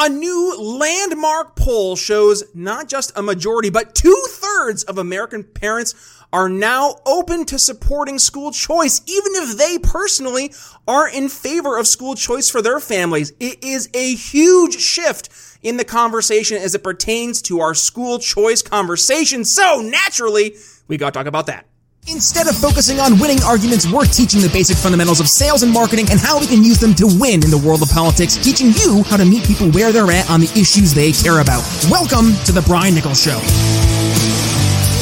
A new landmark poll shows not just a majority, but two thirds of American parents are now open to supporting school choice, even if they personally are in favor of school choice for their families. It is a huge shift in the conversation as it pertains to our school choice conversation. So naturally, we got to talk about that. Instead of focusing on winning arguments, we're teaching the basic fundamentals of sales and marketing and how we can use them to win in the world of politics, teaching you how to meet people where they're at on the issues they care about. Welcome to The Brian Nichols Show.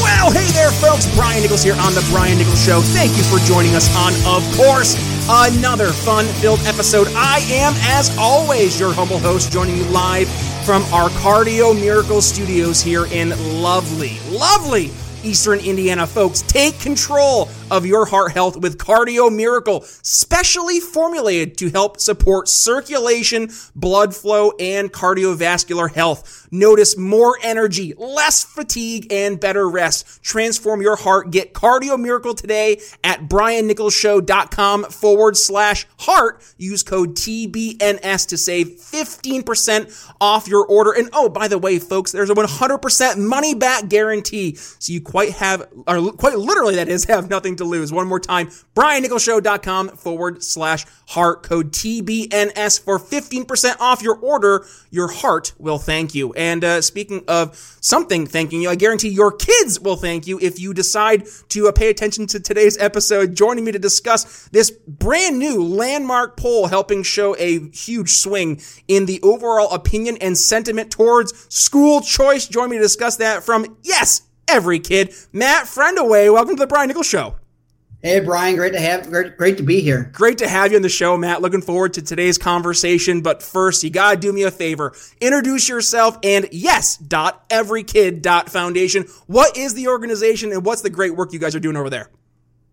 Well, hey there, folks. Brian Nichols here on The Brian Nichols Show. Thank you for joining us on, of course, another fun filled episode. I am, as always, your humble host, joining you live from our Cardio Miracle Studios here in lovely, lovely Eastern Indiana folks. Take control of your heart health with Cardio Miracle, specially formulated to help support circulation, blood flow, and cardiovascular health. Notice more energy, less fatigue, and better rest. Transform your heart. Get Cardio Miracle today at briannicholsshow.com forward slash heart. Use code TBNS to save 15% off your order. And oh, by the way, folks, there's a 100% money back guarantee. So you quite have, or quite literally that is, have nothing to lose. One more time, briannicholsshow.com forward slash heart code TBNS for 15% off your order. Your heart will thank you. And uh, speaking of something thanking you, I guarantee your kids will thank you if you decide to uh, pay attention to today's episode, joining me to discuss this brand new landmark poll helping show a huge swing in the overall opinion and sentiment towards school choice. Join me to discuss that from, yes, every kid. Matt Frendewey, welcome to the Brian Nichols Show. Hey Brian, great to have great, great to be here. Great to have you on the show, Matt. Looking forward to today's conversation. But first, you gotta do me a favor. Introduce yourself and yes, dot every kid dot foundation. What is the organization and what's the great work you guys are doing over there?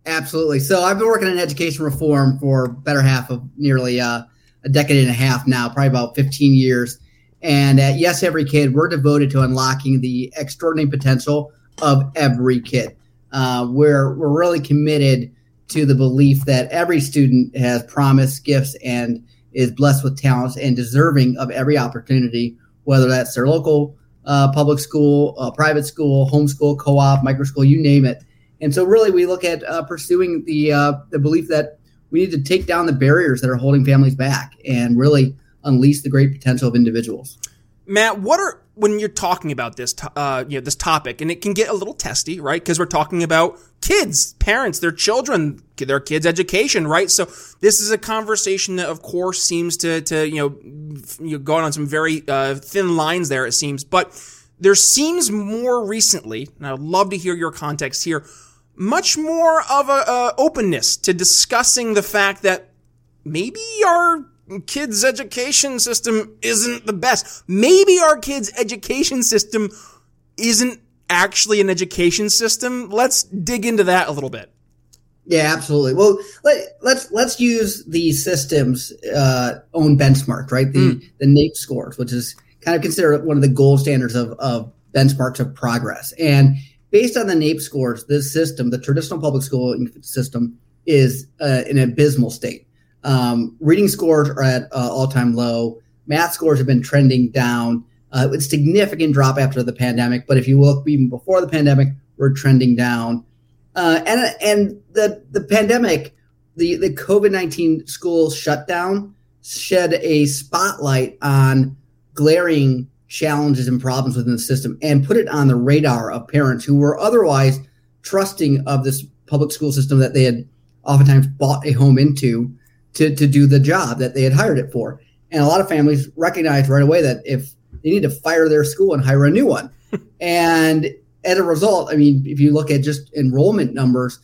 Absolutely. So I've been working in education reform for better half of nearly uh, a decade and a half now, probably about 15 years. And at Yes Every Kid, we're devoted to unlocking the extraordinary potential of every kid. Uh, we're we're really committed to the belief that every student has promise, gifts, and is blessed with talents and deserving of every opportunity, whether that's their local uh, public school, uh, private school, homeschool, co-op, micro school, you name it. And so, really, we look at uh, pursuing the uh, the belief that we need to take down the barriers that are holding families back and really unleash the great potential of individuals. Matt, what are when you're talking about this, uh, you know, this topic, and it can get a little testy, right? Because we're talking about kids, parents, their children, their kids' education, right? So this is a conversation that, of course, seems to, to you know, you know going on some very uh, thin lines there. It seems, but there seems more recently, and I'd love to hear your context here, much more of a, a openness to discussing the fact that maybe our kids' education system isn't the best. Maybe our kids' education system isn't actually an education system. Let's dig into that a little bit. Yeah, absolutely. Well, let, us let's, let's use the system's uh, own benchmark, right? The mm. the NAEP scores, which is kind of considered one of the gold standards of, of benchmarks of progress. And based on the NAEP scores, this system, the traditional public school system, is uh, in an abysmal state. Um, reading scores are at uh, all time low. Math scores have been trending down. Uh, it's significant drop after the pandemic, but if you look even before the pandemic, we're trending down. Uh, and and the the pandemic, the the COVID nineteen school shutdown shed a spotlight on glaring challenges and problems within the system and put it on the radar of parents who were otherwise trusting of this public school system that they had oftentimes bought a home into to, to do the job that they had hired it for. And a lot of families recognized right away that if they need to fire their school and hire a new one. and as a result, I mean, if you look at just enrollment numbers,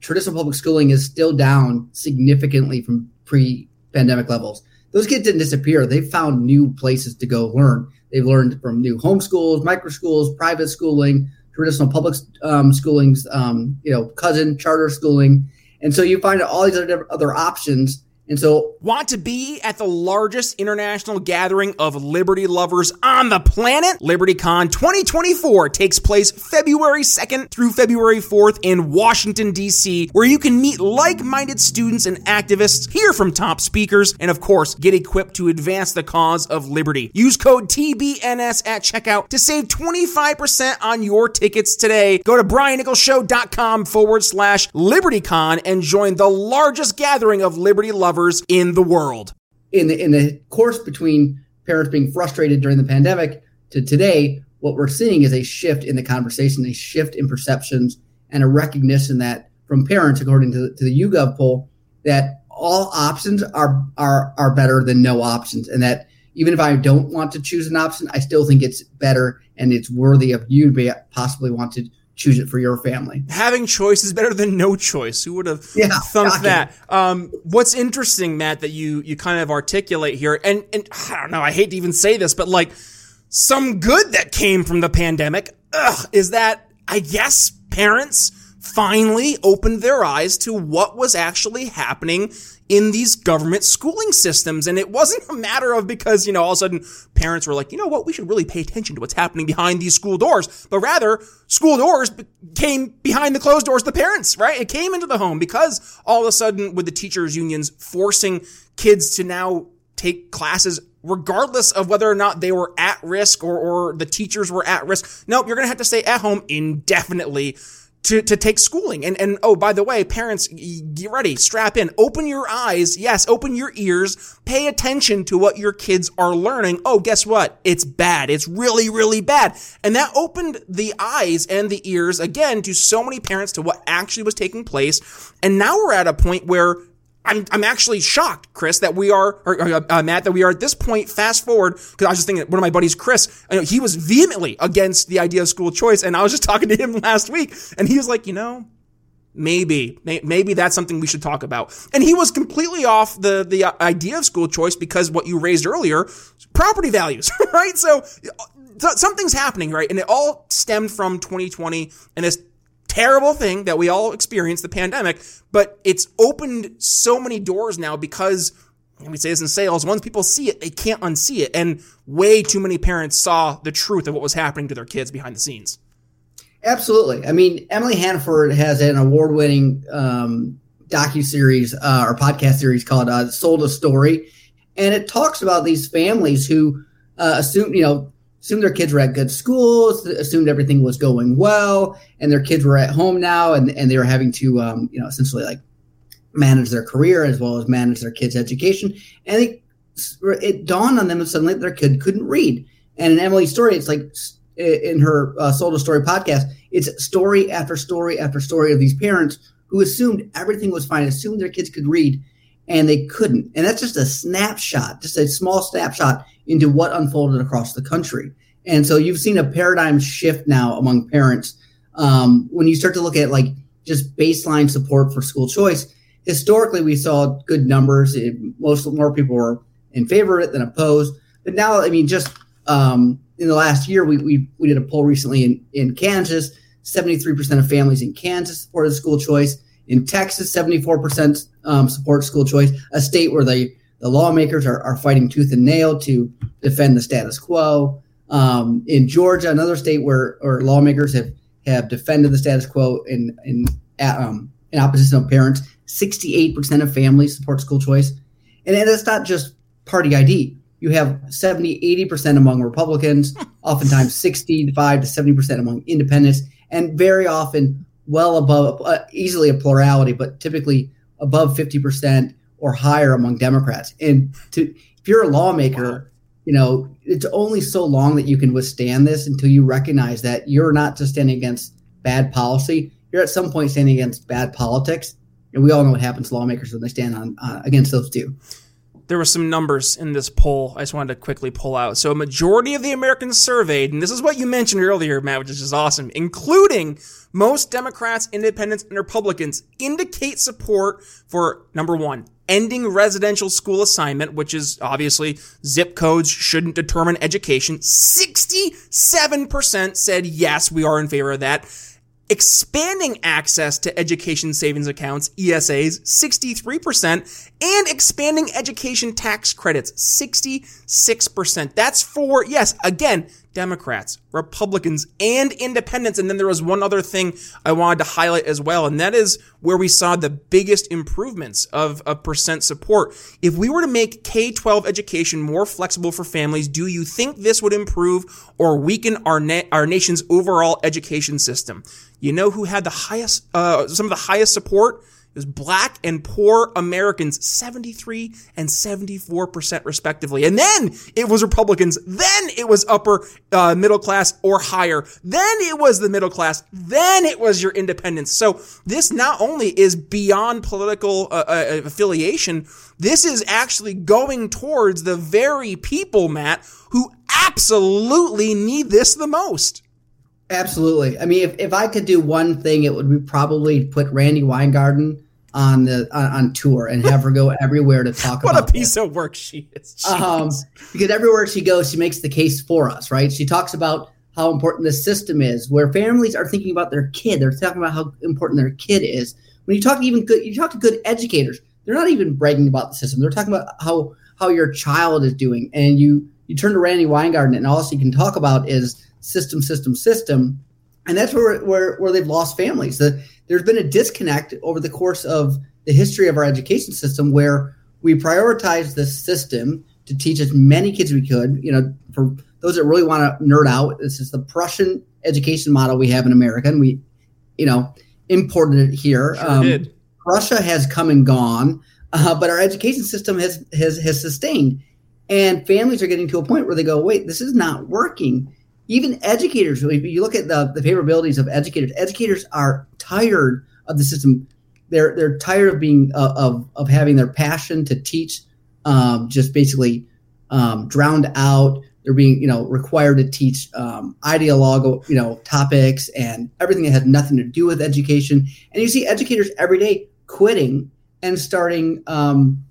traditional public schooling is still down significantly from pre pandemic levels. Those kids didn't disappear. They found new places to go learn. They've learned from new homeschools, micro schools, private schooling, traditional public um, schoolings, um, you know, cousin charter schooling. And so you find all these other, other options And so, want to be at the largest international gathering of liberty lovers on the planet? LibertyCon 2024 takes place February 2nd through February 4th in Washington, D.C., where you can meet like minded students and activists, hear from top speakers, and of course, get equipped to advance the cause of liberty. Use code TBNS at checkout to save 25% on your tickets today. Go to briannicholsshow.com forward slash LibertyCon and join the largest gathering of liberty lovers in the world. In the in the course between parents being frustrated during the pandemic to today, what we're seeing is a shift in the conversation, a shift in perceptions, and a recognition that from parents, according to, to the YouGov poll, that all options are are are better than no options, and that even if I don't want to choose an option, I still think it's better and it's worthy of you to be possibly want to choose it for your family. Having choice is better than no choice. Who would have yeah, thumped that? Um, what's interesting, Matt, that you you kind of articulate here, and and I don't know, I hate to even say this, but like some good that came from the pandemic ugh, is that I guess parents finally opened their eyes to what was actually happening in these government schooling systems. And it wasn't a matter of because, you know, all of a sudden parents were like, you know what, we should really pay attention to what's happening behind these school doors. But rather, school doors came behind the closed doors the parents, right? It came into the home because all of a sudden with the teachers unions forcing kids to now take classes regardless of whether or not they were at risk or, or the teachers were at risk. Nope, you're going to have to stay at home indefinitely to, to take schooling. And, and oh, by the way, parents, get ready, strap in, open your eyes. Yes, open your ears. Pay attention to what your kids are learning. Oh, guess what? It's bad. It's really, really bad. And that opened the eyes and the ears again to so many parents to what actually was taking place. And now we're at a point where I'm, I'm actually shocked, Chris, that we are, or, uh, Matt, that we are at this point, fast forward, because I was just thinking, one of my buddies, Chris, know, he was vehemently against the idea of school choice. And I was just talking to him last week, and he was like, you know, maybe, maybe that's something we should talk about. And he was completely off the, the idea of school choice because what you raised earlier, property values, right? So, something's happening, right? And it all stemmed from 2020 and this terrible thing that we all experienced, the pandemic, but it's opened so many doors now because we say this in sales, once people see it, they can't unsee it. And way too many parents saw the truth of what was happening to their kids behind the scenes. Absolutely. I mean, Emily Hanford has an award-winning um, docu-series uh, or podcast series called uh, "Sold a Story," and it talks about these families who uh, assume, you know, assumed their kids were at good schools, assumed everything was going well, and their kids were at home now, and, and they were having to, um, you know, essentially like manage their career as well as manage their kids' education. And it, it dawned on them suddenly their kid couldn't read. And in Emily's story, it's like in her uh, Sold a Story podcast, it's story after story after story of these parents who assumed everything was fine, assumed their kids could read, and they couldn't. And that's just a snapshot, just a small snapshot into what unfolded across the country. And so you've seen a paradigm shift now among parents um, when you start to look at like just baseline support for school choice. Historically, we saw good numbers. It, most more people were in favor of it than opposed. But now, I mean, just um, in the last year, we, we we did a poll recently in in Kansas. Seventy three percent of families in Kansas supported school choice. In Texas, seventy four percent um, support school choice. A state where the the lawmakers are, are fighting tooth and nail to defend the status quo. Um, in Georgia, another state where or lawmakers have have defended the status quo in in um, in opposition of parents, 68% of families support school choice. And that's not just party ID. You have 70, 80% among Republicans, oftentimes 65 to 70% among independents, and very often well above, uh, easily a plurality, but typically above 50% or higher among Democrats. And to, if you're a lawmaker, you know, it's only so long that you can withstand this until you recognize that you're not just standing against bad policy. You're at some point standing against bad politics. And we all know what happens to lawmakers when they stand on uh, against those two there were some numbers in this poll I just wanted to quickly pull out. So, a majority of the Americans surveyed, and this is what you mentioned earlier, Matt, which is just awesome, including most Democrats, independents, and Republicans, indicate support for number one, ending residential school assignment, which is obviously zip codes shouldn't determine education. 67% said yes, we are in favor of that. Expanding access to education savings accounts, ESAs, 63%, and expanding education tax credits, 66%. That's for, yes, again, Democrats, Republicans, and independents. And then there was one other thing I wanted to highlight as well, and that is where we saw the biggest improvements of, of percent support. If we were to make K 12 education more flexible for families, do you think this would improve or weaken our, na- our nation's overall education system? You know who had the highest, uh, some of the highest support? Was black and poor Americans, 73 and 74% respectively. And then it was Republicans. Then it was upper uh, middle class or higher. Then it was the middle class. Then it was your independents. So this not only is beyond political uh, uh, affiliation, this is actually going towards the very people, Matt, who absolutely need this the most. Absolutely. I mean, if, if I could do one thing, it would be probably put Randi Weingarten on the on, tour and have her go everywhere to talk about what about a piece this. of work she is. Um, because everywhere she goes, she makes the case for us, right? She talks about how important the system is, where families are thinking about their kid. They're talking about how important their kid is. When you talk even good, you talk to good educators. They're not even bragging about the system. They're talking about how how your child is doing. And you you turn to Randi Weingarten, and all she can talk about is system, system, system. And that's where where, where they've lost families. The, there's been a disconnect over the course of the history of our education system where we prioritize the system to teach as many kids as we could. You know, for those that really want to nerd out, this is the Prussian education model we have in America, and we, you know, imported it here. Sure did. Prussia has come and gone, uh, but our education system has has has sustained, and families are getting to a point where they go, "Wait, this is not working." Even educators, you look at the the favorabilities of educators, educators are tired of the system. They're they're tired of being uh, of of having their passion to teach um, just basically um, drowned out. They're being you know required to teach um, ideological you know topics and everything that has nothing to do with education. And you see educators every day quitting and starting um,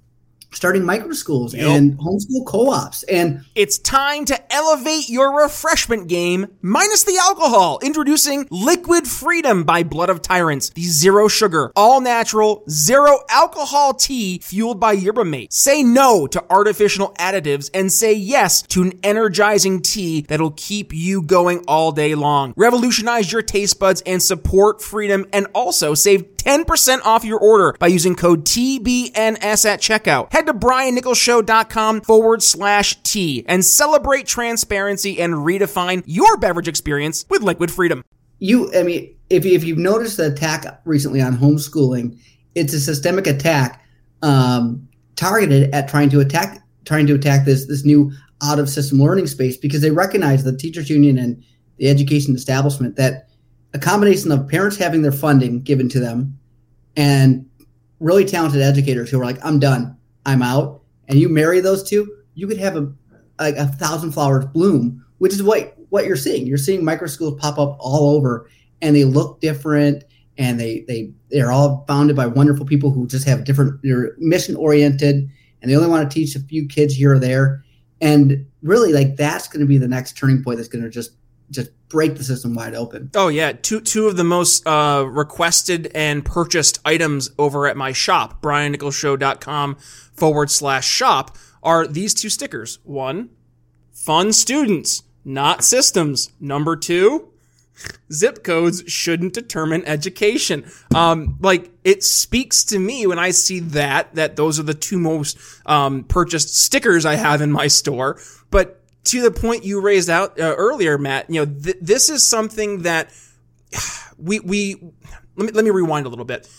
starting micro schools Yep. and homeschool co-ops and It's time to elevate your refreshment game, minus the alcohol. Introducing Liquid Freedom by Blood of Tyrants, the zero sugar, all natural, zero alcohol tea fueled by yerba mate. Say no to artificial additives and say yes to an energizing tea that'll keep you going all day long. Revolutionize your taste buds and support freedom and also save 10% off your order by using code TBNS at checkout. Head to briannicholsshow.com forward slash T and celebrate transparency and redefine your beverage experience with liquid freedom. you i mean if, if you've noticed the attack recently on homeschooling it's a systemic attack um, targeted at trying to attack trying to attack this this new out of system learning space because they recognize the teachers union and the education establishment that a combination of parents having their funding given to them and really talented educators who are like i'm done. I'm out. And you marry those two you could have a like a thousand flowers bloom which is what what you're seeing. You're seeing micro schools pop up all over and they look different and they they they're all founded by wonderful people who just have different they're mission oriented and they only want to teach a few kids here or there. And really like that's going to be the next turning point that's going to just just break the system wide open Oh yeah, two two of the most uh, requested and purchased items over at my shop, briannicholsshow.com forward slash shop, are these two stickers. One, fun students, not systems. Number two, zip codes shouldn't determine education. Um, like it speaks to me when I see that that those are the two most um, purchased stickers I have in my store. But to the point you raised out uh, earlier, Matt, you know th- this is something that we we let me let me rewind a little bit.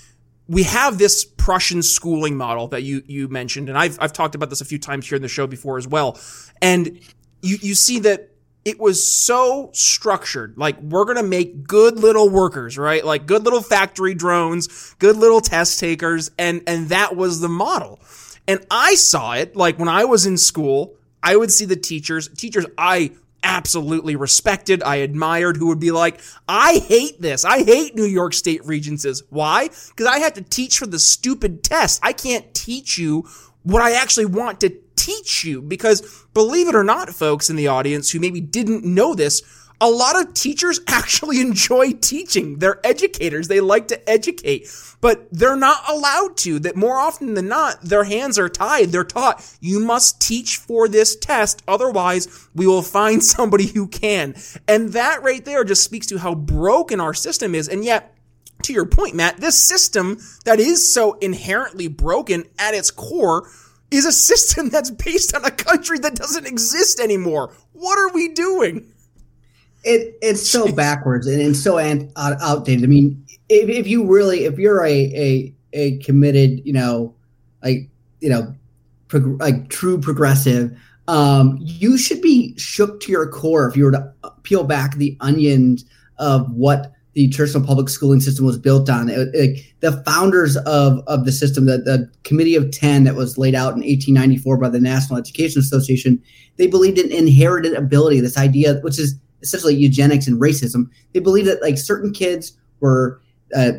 We have this Prussian schooling model that you you mentioned, and I've I've talked about this a few times here in the show before as well. And you you see that it was so structured. Like we're gonna make good little workers, right? Like good little factory drones, good little test takers, and and that was the model. And I saw it like when I was in school. I would see the teachers, teachers I absolutely respected, I admired, who would be like, I hate this. I hate New York State Regencies. Why? Because I have to teach for the stupid test. I can't teach you what I actually want to teach you. Because believe it or not, folks in the audience who maybe didn't know this, a lot of teachers actually enjoy teaching. They're educators. They like to educate, but they're not allowed to. That more often than not, their hands are tied. They're taught, you must teach for this test. Otherwise, we will find somebody who can. And that right there just speaks to how broken our system is. And yet, to your point, Matt, this system that is so inherently broken at its core is a system that's based on a country that doesn't exist anymore. What are we doing? It it's so backwards and it's so ant, outdated. I mean, if, if you really if you're a a a committed, you know, like you know, prog- like true progressive, um, you should be shook to your core if you were to peel back the onions of what the traditional public schooling system was built on. It, it, the founders of, of the system, the, the Committee of 10 that was laid out in 1894 by the National Education Association, they believed in inherited ability, this idea, which is essentially eugenics and racism. They believed that like certain kids were uh,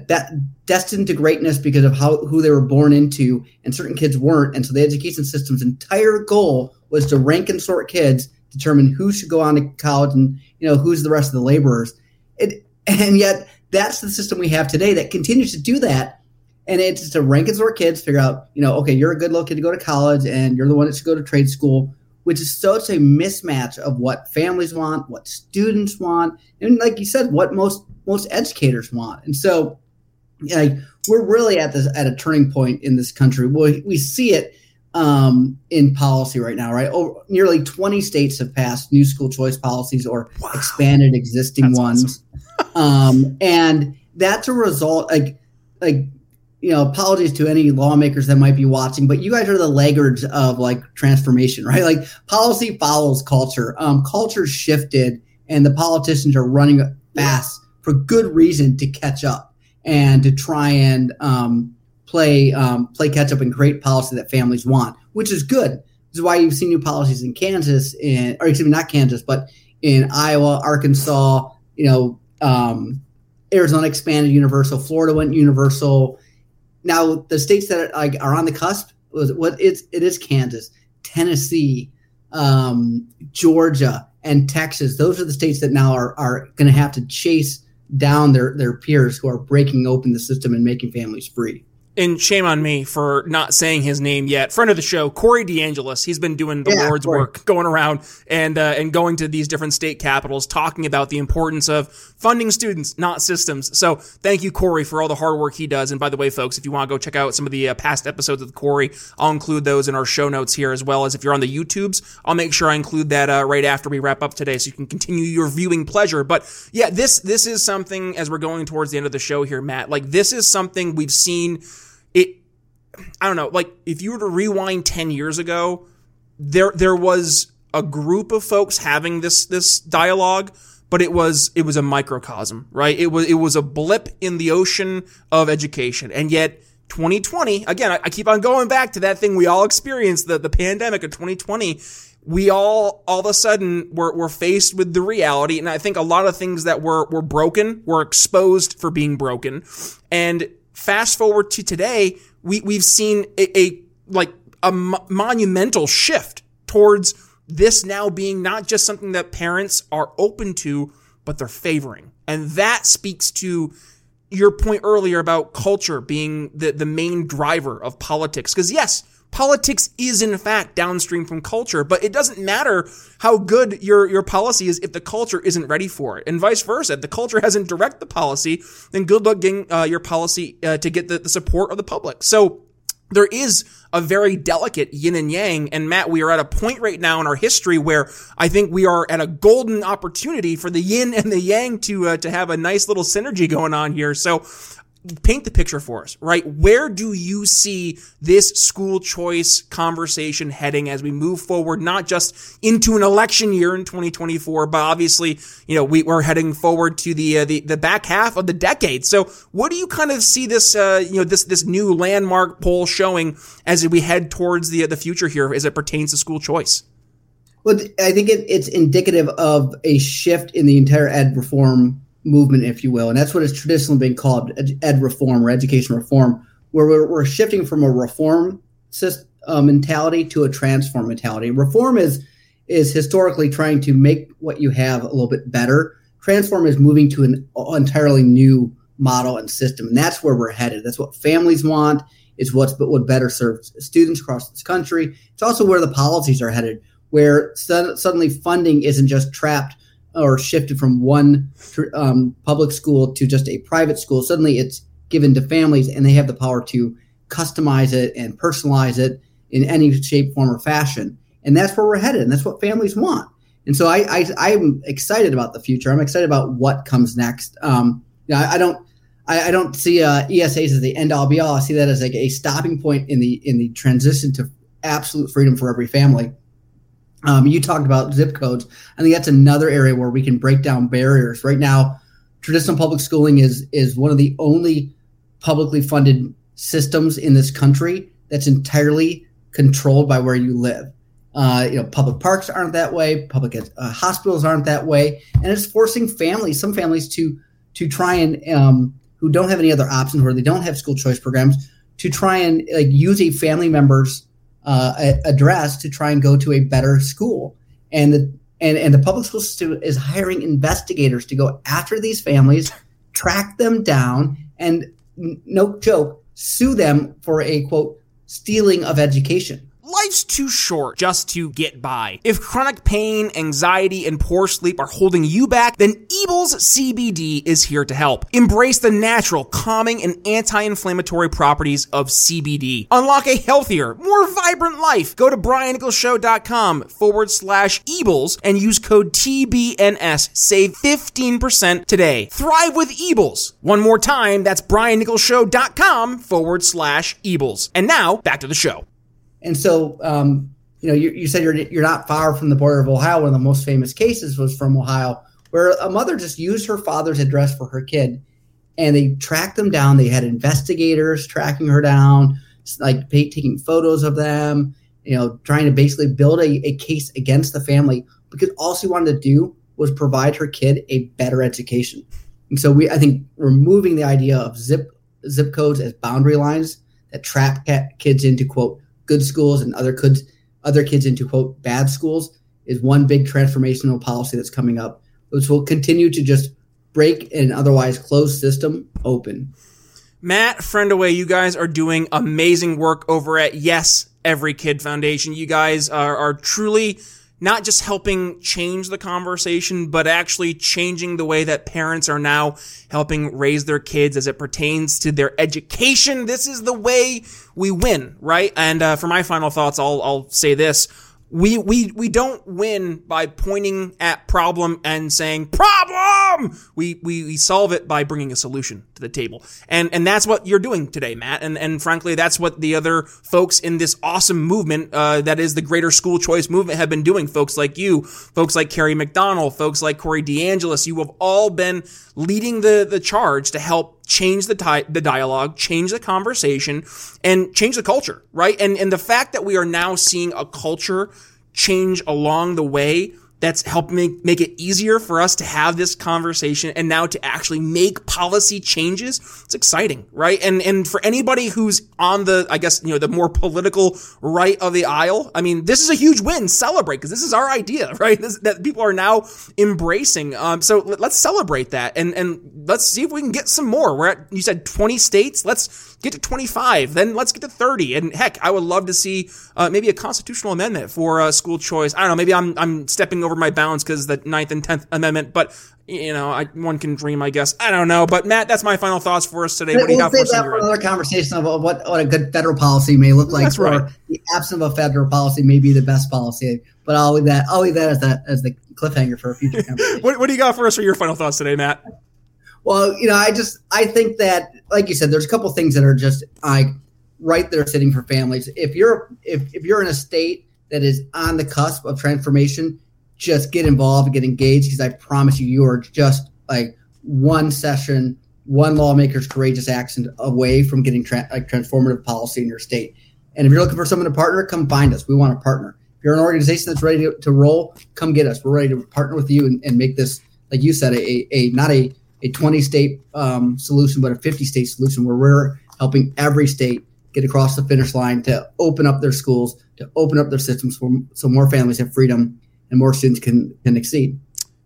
destined to greatness because of how who they were born into, and certain kids weren't. And so the education system's entire goal was to rank and sort kids, determine who should go on to college, and you know who's the rest of the laborers. It, and yet, that's the system we have today that continues to do that. And it's to rank and sort kids, figure out, you know, okay, you're a good little kid to go to college, and you're the one that should go to trade school, which is such a mismatch of what families want, what students want, and like you said, what most most educators want. And so, like, we're really at this at a turning point in this country. We we see it um, in policy right now, right? Over, nearly 20 states have passed new school choice policies or wow. expanded existing that's ones. Awesome um, and that's a result. Like, like you know, apologies to any lawmakers that might be watching, but you guys are the laggards of like transformation, right? Like policy follows culture. Um, culture shifted, and the politicians are running fast for good reason to catch up and to try and um, play um, play catch up and create policy that families want, which is good. This is why you've seen new policies in Kansas, in, or excuse me, not Kansas, but in Iowa, Arkansas, you know, um, Arizona expanded universal, Florida went universal. Now the states that are, like, are on the cusp was what it's it is Kansas, Tennessee, um, Georgia, and Texas. Those are the states that now are are going to have to chase down their their peers who are breaking open the system and making families free and shame on me for not saying his name yet. Friend of the show, Corey DeAngelis. He's been doing the yeah, Lord's Corey. work, going around and uh, and going to these different state capitals, talking about the importance of funding students, not systems. So thank you, Corey, for all the hard work he does. And by the way, folks, if you want to go check out some of the uh, past episodes with Corey, I'll include those in our show notes here as well as if you're on the YouTubes, I'll make sure I include that uh, right after we wrap up today, so you can continue your viewing pleasure. But yeah, this this is something as we're going towards the end of the show here, Matt. Like this is something we've seen I don't know, like if you were to rewind 10 years ago, there there was a group of folks having this this dialogue, but it was it was a microcosm, right? It was it was a blip in the ocean of education. And yet 2020, again, I, I keep on going back to that thing we all experienced, the, the pandemic of 2020 we all all of a sudden were, were faced with the reality and i think a lot of things that were were broken were exposed for being broken and fast forward to today, we, we've seen a, a like a mo- monumental shift towards this now being not just something that parents are open to, but they're favoring. And that speaks to your point earlier about culture being the, the main driver of politics. Because yes, Politics is in fact downstream from culture, but it doesn't matter how good your, your policy is if the culture isn't ready for it. And vice versa. If the culture hasn't direct the policy, then good luck getting uh, your policy uh, to get the, the support of the public. So there is a very delicate yin and yang. And Matt, we are at a point right now in our history where I think we are at a golden opportunity for the yin and the yang to uh, to have a nice little synergy going on here. So paint the picture for us, right? Where do you see this school choice conversation heading as we move forward, not just into an election year in 2024, but obviously, you know, we, are heading forward to the, uh, the, the back half of the decade. So what do you kind of see this, uh, you know, this, this new landmark poll showing as we head towards the, the future here as it pertains to school choice? Well, I think it, it's indicative of a shift in the entire ed reform movement, if you will, and that's what it's traditionally been called ed, ed reform or education reform, where we're, we're shifting from a reform system, uh, mentality to a transform mentality. Reform is is historically trying to make what you have a little bit better. Transform is moving to an entirely new model and system, and that's where we're headed. That's what families want. It's what's what better serves students across this country. It's also where the policies are headed, where suddenly funding isn't just trapped or shifted from one um, public school to just a private school. Suddenly, it's given to families, and they have the power to customize it and personalize it in any shape, form, or fashion. And that's where we're headed, and that's what families want. And so I, I am excited about the future. I'm excited about what comes next. Um, you know, I, I don't I, I, don't see uh, ESAs as the end all be all. I see that as like a stopping point in the in the transition to absolute freedom for every family. Um, you talked about zip codes. I think that's another area where we can break down barriers. Right now, traditional public schooling is is one of the only publicly funded systems in this country that's entirely controlled by where you live. Uh, you know, public parks aren't that way. Public uh, hospitals aren't that way, and it's forcing families, some families, to to try and um, who don't have any other options, where they don't have school choice programs, to try and like use a family member's uh, address to try and go to a better school. And the and, and the public school system is hiring investigators to go after these families, track them down, and no joke, sue them for a quote stealing of education. Life's too short just to get by. If chronic pain, anxiety, and poor sleep are holding you back, then Ebels CBD is here to help. Embrace the natural, calming, and anti-inflammatory properties of CBD. Unlock a healthier, more vibrant life. Go to briannicholsshow.com forward slash Ebels and use code TBNS. Save 15% today. Thrive with Ebels. One more time, that's briannicholsshow.com forward slash Ebels. And now, back to the show. And so, um, you know, you, you, said you're you're not far from the border of Ohio. One of the most famous cases was from Ohio, where a mother just used her father's address for her kid, and they tracked them down. They had investigators tracking her down, like taking photos of them. You know, trying to basically build a, a case against the family because all she wanted to do was provide her kid a better education. And so we, I think, removing the idea of zip zip codes as boundary lines that trap kids into quote good schools and other kids other kids into quote bad schools is one big transformational policy that's coming up, which will continue to just break an otherwise closed system open. Matt Frendewey, you guys are doing amazing work over at Yes Every Kid Foundation. You guys are, are truly not just helping change the conversation, but actually changing the way that parents are now helping raise their kids as it pertains to their education. This is the way we win, right? And uh, for my final thoughts, I'll, I'll say this we we we don't win by pointing at problem and saying problem. We, we we solve it by bringing a solution to the table, and and that's what you're doing today, Matt. And and frankly, that's what the other folks in this awesome movement, uh, that is the Greater School Choice movement, have been doing. Folks like you, folks like Kerry McDonald, folks like Corey DeAngelis, you have all been leading the the charge to help change the the dialogue, change the conversation, and change the culture, right? And and the fact that we are now seeing a culture change along the way that's helped make, make it easier for us to have this conversation and now to actually make policy changes. It's exciting, right? And, and for anybody who's on the, I guess, you know, the more political right of the aisle, I mean, this is a huge win. Celebrate because this is our idea, right? This, that people are now embracing. Um, so let's celebrate that and, and let's see if we can get some more. We're at, you said 20 states. Let's get to 25, then let's get to 30. And heck, I would love to see, uh, maybe a constitutional amendment for, uh, school choice. I don't know. Maybe I'm, I'm stepping over my bounds because the ninth and tenth amendment, but you know, I, one can dream, I guess. I don't know, but Matt, that's my final thoughts for us today. What do you we'll got for us? For another conversation about what, what a good federal policy may look like. That's right. The absence of a federal policy may be the best policy, but I'll leave that. I'll leave that as the as the cliffhanger for a future conversation. what, what do you got for us for your final thoughts today, Matt? Well, you know, I just I think that, like you said, there's a couple things that are just like right there sitting for families. If you're if if you're in a state that is on the cusp of transformation, just get involved, get engaged, because I promise you, you are just like one session, one lawmaker's courageous action away from getting tra- like transformative policy in your state. And if you're looking for someone to partner, come find us. We want to partner. If you're an organization that's ready to, to roll, come get us. We're ready to partner with you and, and make this, like you said, a, a not a, a 20 state um, solution, but a 50 state solution where we're helping every state get across the finish line to open up their schools, to open up their systems so more families have freedom and more students can can exceed.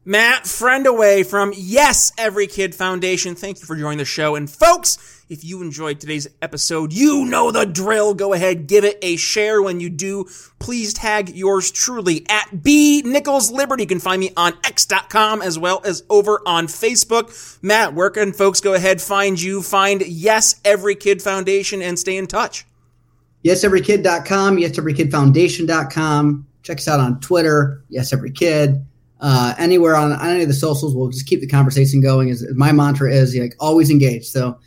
Matt Frendewey from Yes Every Kid Foundation. Thank you for joining the show. And folks, if you enjoyed today's episode, you know the drill. Go ahead, give it a share. When you do, please tag yours truly at B Nichols Liberty. You can find me on X.com as well as over on Facebook. Matt, where can folks go ahead, find you, find Yes Every Kid Foundation, and stay in touch? YesEveryKid.com, YesEveryKidFoundation.com. Check us out on Twitter, Yes Every Kid uh, anywhere on, on, any of the socials. We'll just keep the conversation going. Is my mantra is like always engage. So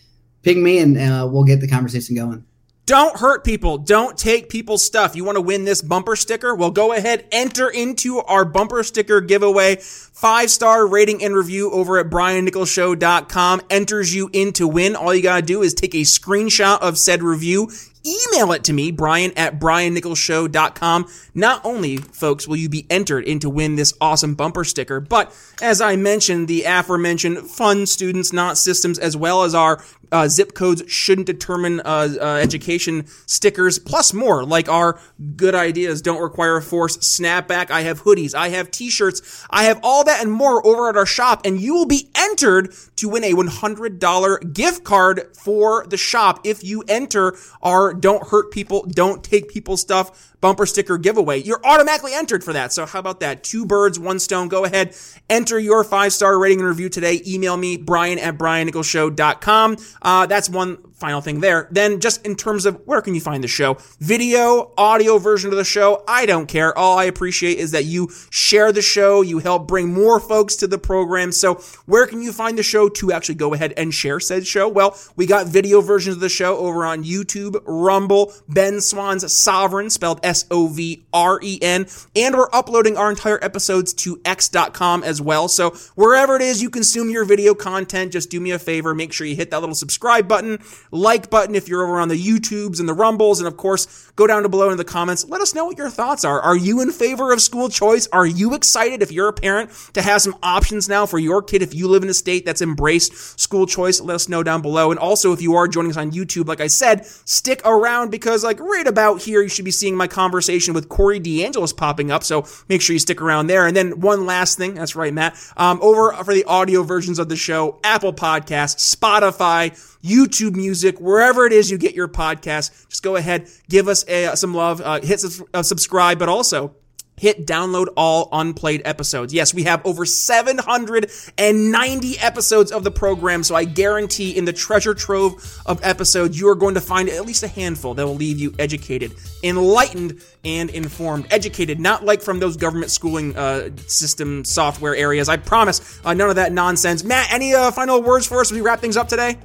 ping me and uh, we'll get the conversation going. Don't hurt people. Don't take people's stuff. You want to win this bumper sticker? Well, go ahead, enter into our bumper sticker giveaway. Five star rating and review over at briannicholsshow.com enters you in to win. All you got to do is take a screenshot of said review, email it to me, Brian at briannicholsshow.com. Not only, folks, will you be entered in to win this awesome bumper sticker, but as I mentioned, the aforementioned fun students, not systems, as well as our uh, zip codes shouldn't determine uh, uh, education stickers, plus more, like our good ideas don't require a force snapback. I have hoodies, I have t-shirts, I have all that and more over at our shop, and you will be entered to win a $100 gift card for the shop if you enter our don't hurt people, don't take people's stuff bumper sticker giveaway. You're automatically entered for that. So how about that? Two birds, one stone. Go ahead, enter your five star rating and review today. Email me, Brian at BrianNicholsShow.com. Uh, that's one final thing there. Then just in terms of where can you find the show? Video, audio version of the show. I don't care. All I appreciate is that you share the show. You help bring more folks to the program. So where can you find the show to actually go ahead and share said show? Well, we got video versions of the show over on YouTube, Rumble, Ben Swann's Sovren spelled S-O-V-R-E-N, and we're uploading our entire episodes to X.com as well. So wherever it is you consume your video content, just do me a favor. Make sure you hit that little subscribe button like button if you're over on the YouTubes and the Rumbles. And of course, go down to below in the comments. Let us know what your thoughts are. Are you in favor of school choice? Are you excited if you're a parent to have some options now for your kid if you live in a state that's embraced school choice? Let us know down below. And also, if you are joining us on YouTube, like I said, stick around because like right about here, you should be seeing my conversation with Corey DeAngelis popping up. So make sure you stick around there. And then one last thing. That's right, Matt. Um, over for the audio versions of the show, Apple Podcasts, Spotify, YouTube Music, wherever it is you get your podcast. Just go ahead, give us a, some love, uh, hit uh, subscribe, but also hit download all unplayed episodes. Yes, we have over 790 episodes of the program, so I guarantee in the treasure trove of episodes, you are going to find at least a handful that will leave you educated, enlightened, and informed. Educated, not like from those government schooling uh, system software areas. I promise, uh, none of that nonsense. Matt, any uh, final words for us as we wrap things up today?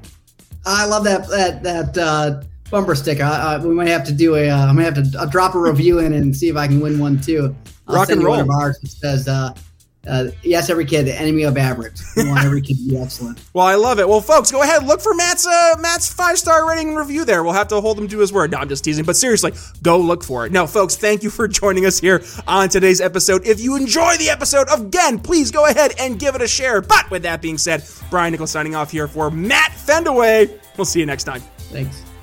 I love that that that uh, bumper sticker. I, we might have to do a. Uh, I might have to I'll drop a review in and see if I can win one too. I'll Rock and roll. One of ours that says, uh, uh, "Yes, every kid, the enemy of average. We want every kid to be excellent." Well, I love it. Well, folks, go ahead look for Matt's uh, Matt's five star rating and review there. We'll have to hold him to his word. No, I'm just teasing, but seriously, go look for it. Now, folks, thank you for joining us here on today's episode. If you enjoy the episode, again, please go ahead and give it a share. But with that being said, Brian Nichols signing off here for Matt Frendewey. We'll see you next time. Thanks.